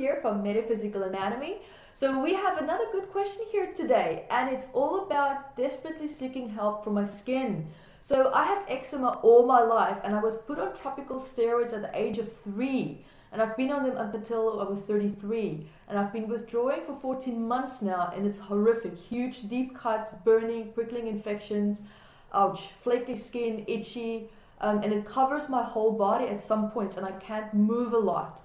here from Metaphysical Anatomy. So, we have another good question here today, and it's all about desperately seeking help for my skin. So, I have eczema all my life, and I was put on topical steroids at the age of three, and I've been on them up until I was 33, and I've been withdrawing for 14 months now, and it's horrific huge, deep cuts, burning, prickling infections, ouch, flaky skin, itchy um, and it covers my whole body at some points, and I can't move a lot.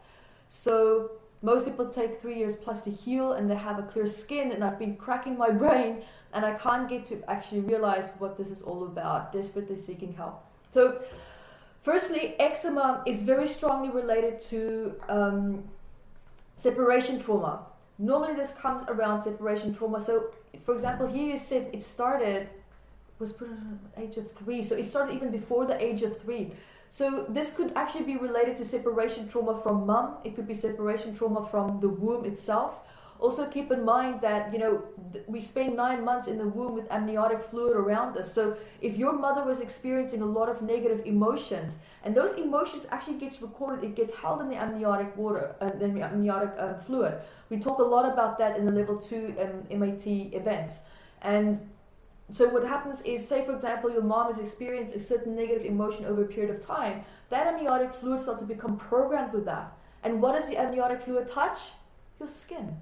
So most people take three years plus to heal, and they have a clear skin. And I've been cracking my brain, and I can't get to actually realize what this is all about. Desperately seeking help. So, firstly, eczema is very strongly related to um, separation trauma. Normally, this comes around separation trauma. So, for example, here you said it started was put on age of three. So it started even before the age of three. So this could actually be related to separation trauma from mom. It could be separation trauma from the womb itself. Also keep in mind that you know we spend nine months in the womb with amniotic fluid around us. So if your mother was experiencing a lot of negative emotions, and those emotions actually gets recorded, it gets held in the amniotic water, uh, the amniotic uh, fluid. We talk a lot about that in the level two um, MAT events, and so what happens is, say for example, your mom has experienced a certain negative emotion over a period of time, that amniotic fluid starts to become programmed with that. And what does the amniotic fluid touch? Your skin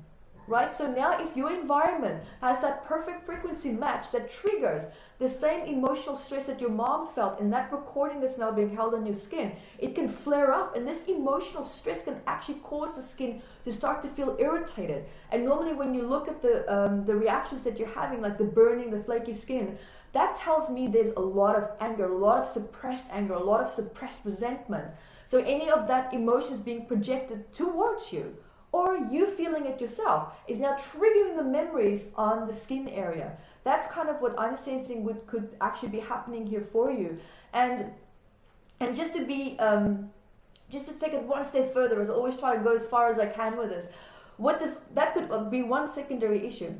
right? So now, if your environment has that perfect frequency match that triggers the same emotional stress that your mom felt in that recording that's now being held on your skin, it can flare up, and this emotional stress can actually cause the skin to start to feel irritated. And normally, when you look at the um, the reactions that you're having, like the burning, the flaky skin, that tells me there's a lot of anger, a lot of suppressed anger, a lot of suppressed resentment. So any of that emotion is being projected towards you or you feeling it yourself is now triggering the memories on the skin area. That's kind of what I'm sensing would could actually be happening here for you. And and just to be um, just to take it one step further, as I always try to go as far as I can with this, what this that could be one secondary issue.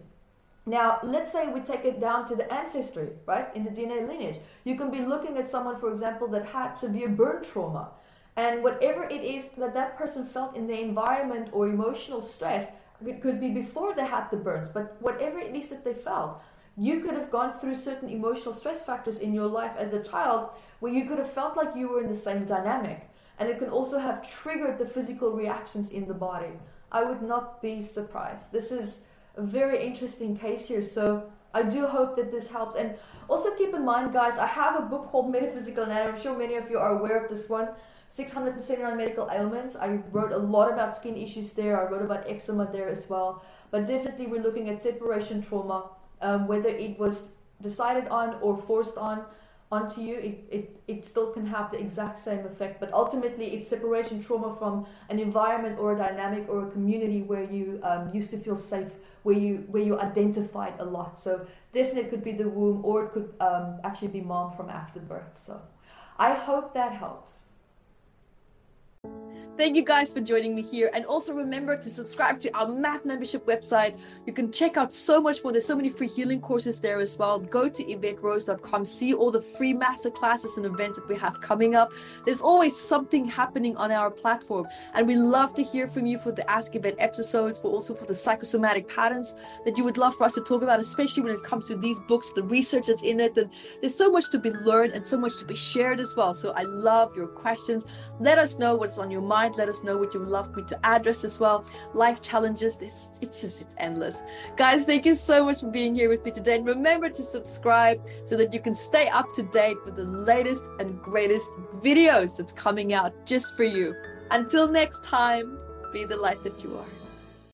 Now, let's say we take it down to the ancestry, right, in the DNA lineage. You can be looking at someone, for example, that had severe burn trauma and whatever it is that that person felt in the environment or emotional stress, it could be before they had the burns, but whatever it is that they felt, you could have gone through certain emotional stress factors in your life as a child where you could have felt like you were in the same dynamic. And it can also have triggered the physical reactions in the body. I would not be surprised. This is a very interesting case here. So I do hope that this helps. And also keep in mind, guys, I have a book called Metaphysical Anatomy. I'm sure many of you are aware of this one. 679 medical ailments. I wrote a lot about skin issues there. I wrote about eczema there as well. But definitely, we're looking at separation trauma, um, whether it was decided on or forced on onto you, it, it, it still can have the exact same effect. But ultimately, it's separation trauma from an environment or a dynamic or a community where you um, used to feel safe, where you where you identified a lot. So definitely, it could be the womb, or it could um, actually be mom from after birth. So I hope that helps. Thank you guys for joining me here. And also remember to subscribe to our MAT membership website. You can check out so much more. There's so many free healing courses there as well. Go to YvetteRose.com, see all the free master classes and events that we have coming up. There's always something happening on our platform. And we love to hear from you for the Ask Yvette episodes, but also for the psychosomatic patterns that you would love for us to talk about, especially when it comes to these books, the research that's in it. And there's so much to be learned and so much to be shared as well. So I love your questions. Let us know what's on your mind mind. Let us know what you would love me to address as well. Life challenges, this it's just it's endless. Guys, thank you so much for being here with me today. And remember to subscribe so that you can stay up to date with the latest and greatest videos that's coming out just for you. Until next time, be the light that you are.